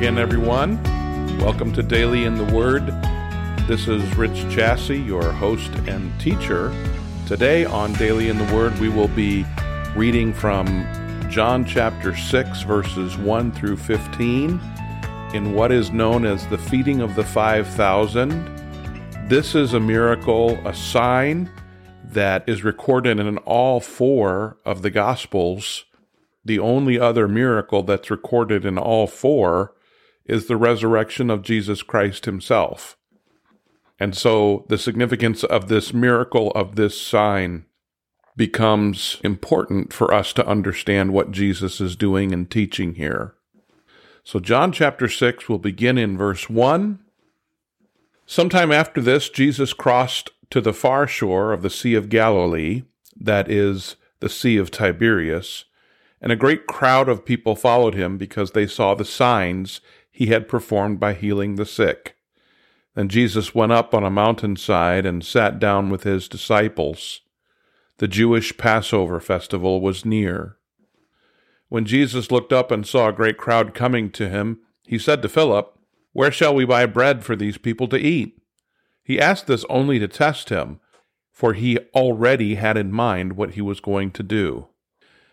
again, everyone. Welcome to Daily in the Word. This is Rich Chassie, your host and teacher. Today on Daily in the Word, we will be reading from John chapter 6, verses 1 through 15, in what is known as the feeding of the 5,000. This is a miracle, a sign that is recorded in all four of the Gospels. The only other miracle that's recorded in all four is the resurrection of Jesus Christ himself. And so the significance of this miracle, of this sign, becomes important for us to understand what Jesus is doing and teaching here. So, John chapter 6 will begin in verse 1. Sometime after this, Jesus crossed to the far shore of the Sea of Galilee, that is, the Sea of Tiberias, and a great crowd of people followed him because they saw the signs he had performed by healing the sick. Then Jesus went up on a mountainside and sat down with his disciples. The Jewish Passover festival was near. When Jesus looked up and saw a great crowd coming to him, he said to Philip, Where shall we buy bread for these people to eat? He asked this only to test him, for he already had in mind what he was going to do.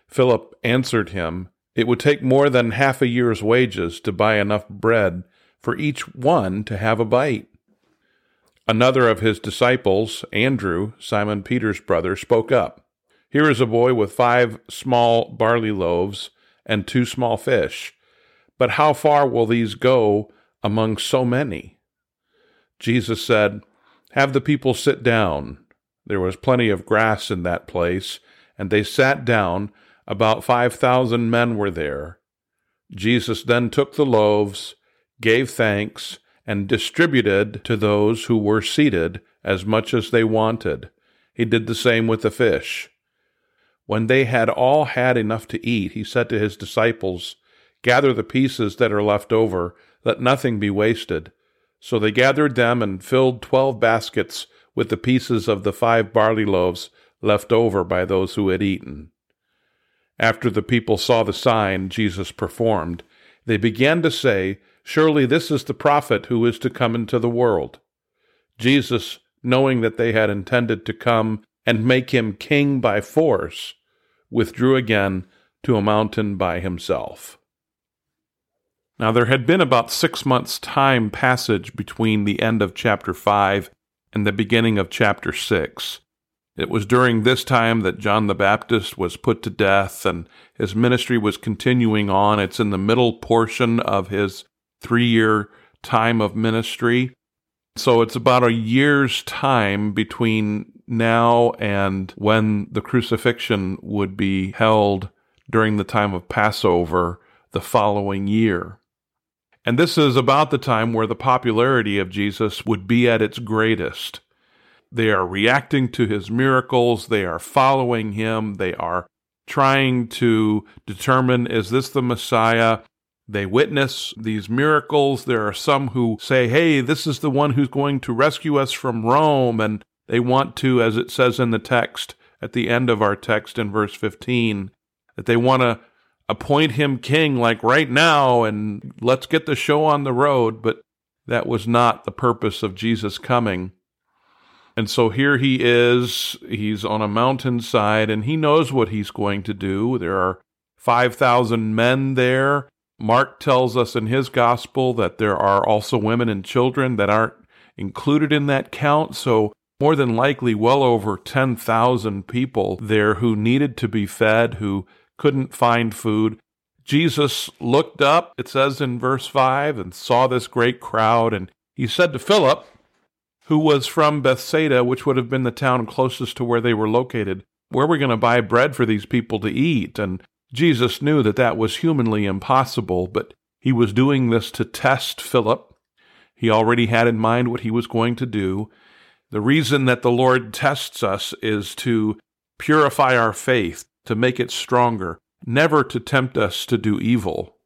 Philip answered him, it would take more than half a year's wages to buy enough bread for each one to have a bite. Another of his disciples, Andrew, Simon Peter's brother, spoke up. Here is a boy with five small barley loaves and two small fish. But how far will these go among so many? Jesus said, Have the people sit down. There was plenty of grass in that place, and they sat down about 5,000 men were there. Jesus then took the loaves, gave thanks, and distributed to those who were seated as much as they wanted. He did the same with the fish. When they had all had enough to eat, he said to his disciples, Gather the pieces that are left over, let nothing be wasted. So they gathered them and filled twelve baskets with the pieces of the five barley loaves left over by those who had eaten. After the people saw the sign Jesus performed, they began to say, Surely this is the prophet who is to come into the world. Jesus, knowing that they had intended to come and make him king by force, withdrew again to a mountain by himself. Now there had been about six months' time passage between the end of chapter 5 and the beginning of chapter 6. It was during this time that John the Baptist was put to death and his ministry was continuing on. It's in the middle portion of his three year time of ministry. So it's about a year's time between now and when the crucifixion would be held during the time of Passover the following year. And this is about the time where the popularity of Jesus would be at its greatest. They are reacting to his miracles. They are following him. They are trying to determine is this the Messiah? They witness these miracles. There are some who say, hey, this is the one who's going to rescue us from Rome. And they want to, as it says in the text at the end of our text in verse 15, that they want to appoint him king like right now and let's get the show on the road. But that was not the purpose of Jesus coming. And so here he is, he's on a mountainside, and he knows what he's going to do. There are 5,000 men there. Mark tells us in his gospel that there are also women and children that aren't included in that count. So, more than likely, well over 10,000 people there who needed to be fed, who couldn't find food. Jesus looked up, it says in verse 5, and saw this great crowd, and he said to Philip, who was from Bethsaida, which would have been the town closest to where they were located. Where are we going to buy bread for these people to eat? And Jesus knew that that was humanly impossible, but he was doing this to test Philip. He already had in mind what he was going to do. The reason that the Lord tests us is to purify our faith, to make it stronger, never to tempt us to do evil.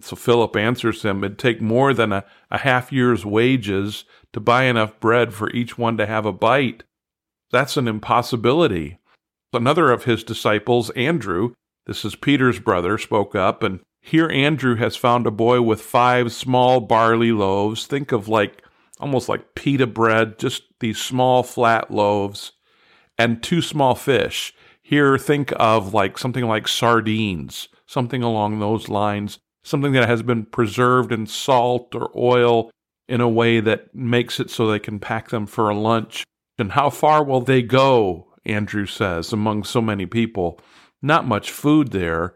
So Philip answers him, It'd take more than a, a half year's wages to buy enough bread for each one to have a bite. That's an impossibility. Another of his disciples, Andrew, this is Peter's brother, spoke up and Here, Andrew has found a boy with five small barley loaves. Think of like almost like pita bread, just these small flat loaves, and two small fish. Here, think of like something like sardines, something along those lines, something that has been preserved in salt or oil in a way that makes it so they can pack them for a lunch. And how far will they go? Andrew says, among so many people. Not much food there.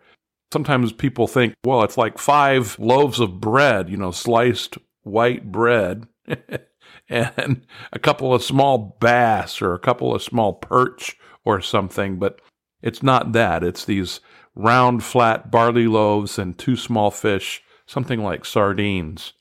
Sometimes people think, well, it's like five loaves of bread, you know, sliced white bread, and a couple of small bass or a couple of small perch or something. But it's not that. It's these round, flat barley loaves and two small fish, something like sardines.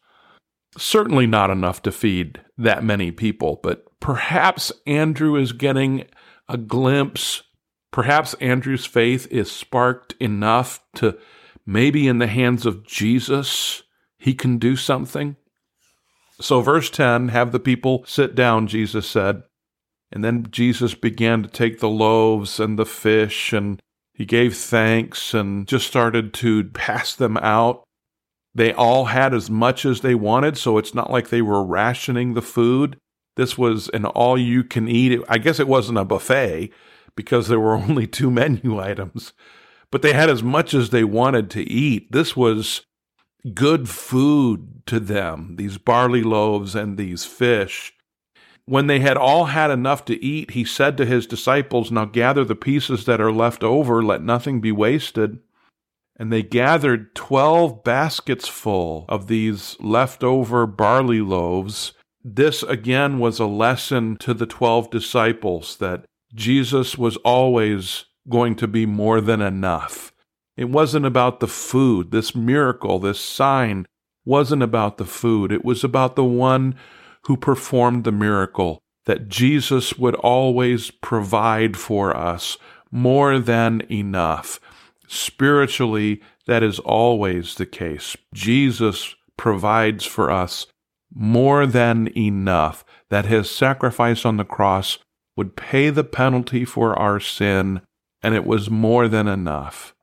Certainly not enough to feed that many people, but perhaps Andrew is getting a glimpse. Perhaps Andrew's faith is sparked enough to maybe in the hands of Jesus, he can do something. So, verse 10 have the people sit down, Jesus said. And then Jesus began to take the loaves and the fish and he gave thanks and just started to pass them out. They all had as much as they wanted, so it's not like they were rationing the food. This was an all you can eat. I guess it wasn't a buffet because there were only two menu items, but they had as much as they wanted to eat. This was good food to them, these barley loaves and these fish. When they had all had enough to eat, he said to his disciples, Now gather the pieces that are left over, let nothing be wasted. And they gathered twelve baskets full of these leftover barley loaves. This again was a lesson to the twelve disciples that Jesus was always going to be more than enough. It wasn't about the food. This miracle, this sign, wasn't about the food. It was about the one who performed the miracle, that Jesus would always provide for us more than enough. Spiritually, that is always the case. Jesus provides for us more than enough, that his sacrifice on the cross would pay the penalty for our sin, and it was more than enough.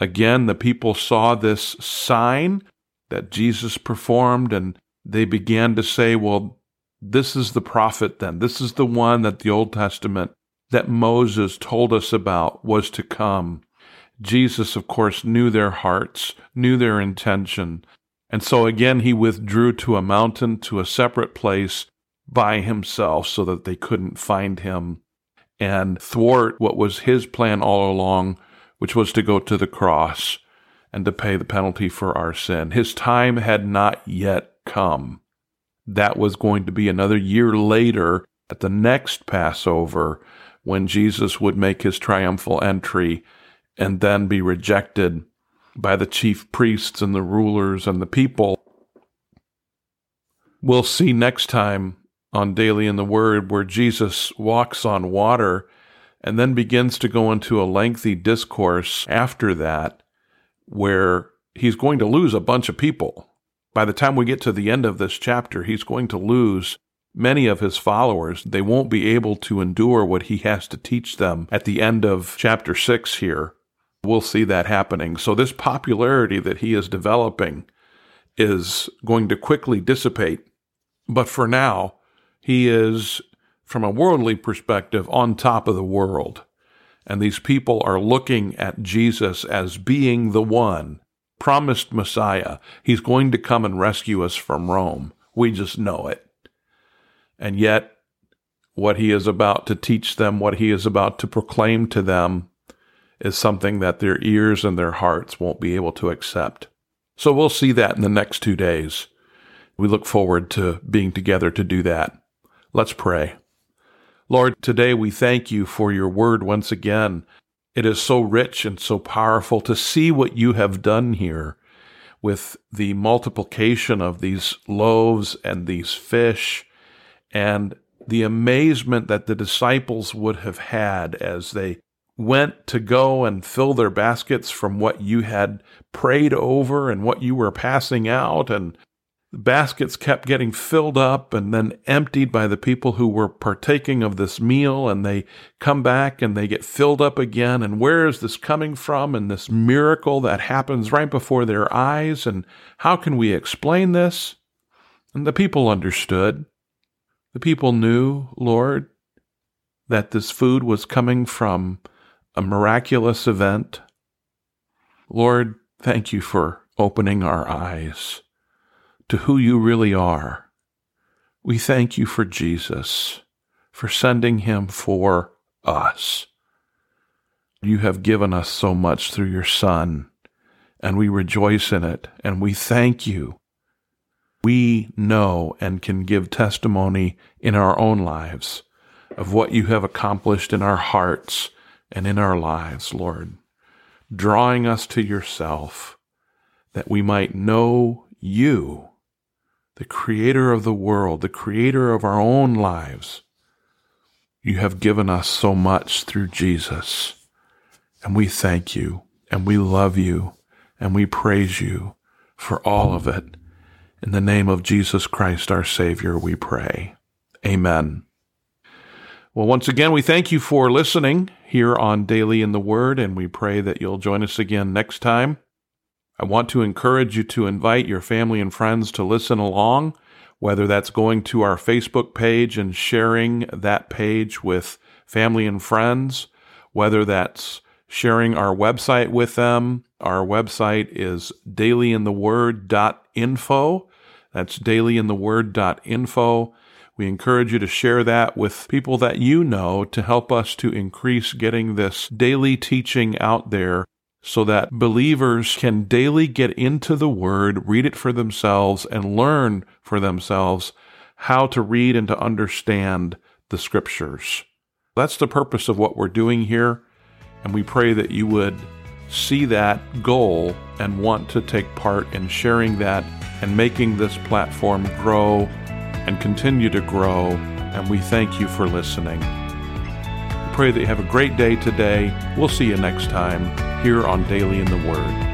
Again, the people saw this sign that Jesus performed, and they began to say, well, this is the prophet then. This is the one that the Old Testament that Moses told us about was to come. Jesus, of course, knew their hearts, knew their intention. And so again, he withdrew to a mountain, to a separate place by himself so that they couldn't find him and thwart what was his plan all along, which was to go to the cross and to pay the penalty for our sin. His time had not yet come. That was going to be another year later at the next Passover when Jesus would make his triumphal entry and then be rejected by the chief priests and the rulers and the people. We'll see next time on Daily in the Word where Jesus walks on water and then begins to go into a lengthy discourse after that where he's going to lose a bunch of people by the time we get to the end of this chapter, he's going to lose many of his followers. They won't be able to endure what he has to teach them at the end of chapter 6 here. We'll see that happening. So, this popularity that he is developing is going to quickly dissipate. But for now, he is, from a worldly perspective, on top of the world. And these people are looking at Jesus as being the one promised Messiah. He's going to come and rescue us from Rome. We just know it. And yet, what he is about to teach them, what he is about to proclaim to them, is something that their ears and their hearts won't be able to accept. So we'll see that in the next two days. We look forward to being together to do that. Let's pray. Lord, today we thank you for your word once again it is so rich and so powerful to see what you have done here with the multiplication of these loaves and these fish and the amazement that the disciples would have had as they went to go and fill their baskets from what you had prayed over and what you were passing out and The baskets kept getting filled up and then emptied by the people who were partaking of this meal, and they come back and they get filled up again. And where is this coming from? And this miracle that happens right before their eyes. And how can we explain this? And the people understood. The people knew, Lord, that this food was coming from a miraculous event. Lord, thank you for opening our eyes to who you really are. We thank you for Jesus, for sending him for us. You have given us so much through your Son, and we rejoice in it, and we thank you. We know and can give testimony in our own lives of what you have accomplished in our hearts and in our lives, Lord, drawing us to yourself that we might know you the creator of the world, the creator of our own lives. You have given us so much through Jesus. And we thank you and we love you and we praise you for all of it. In the name of Jesus Christ, our Savior, we pray. Amen. Well, once again, we thank you for listening here on Daily in the Word, and we pray that you'll join us again next time. I want to encourage you to invite your family and friends to listen along, whether that's going to our Facebook page and sharing that page with family and friends, whether that's sharing our website with them. Our website is dailyintheword.info. That's dailyintheword.info. We encourage you to share that with people that you know to help us to increase getting this daily teaching out there so that believers can daily get into the Word, read it for themselves, and learn for themselves how to read and to understand the Scriptures. That's the purpose of what we're doing here, and we pray that you would see that goal and want to take part in sharing that and making this platform grow and continue to grow. And we thank you for listening. We pray that you have a great day today. We'll see you next time here on Daily in the Word.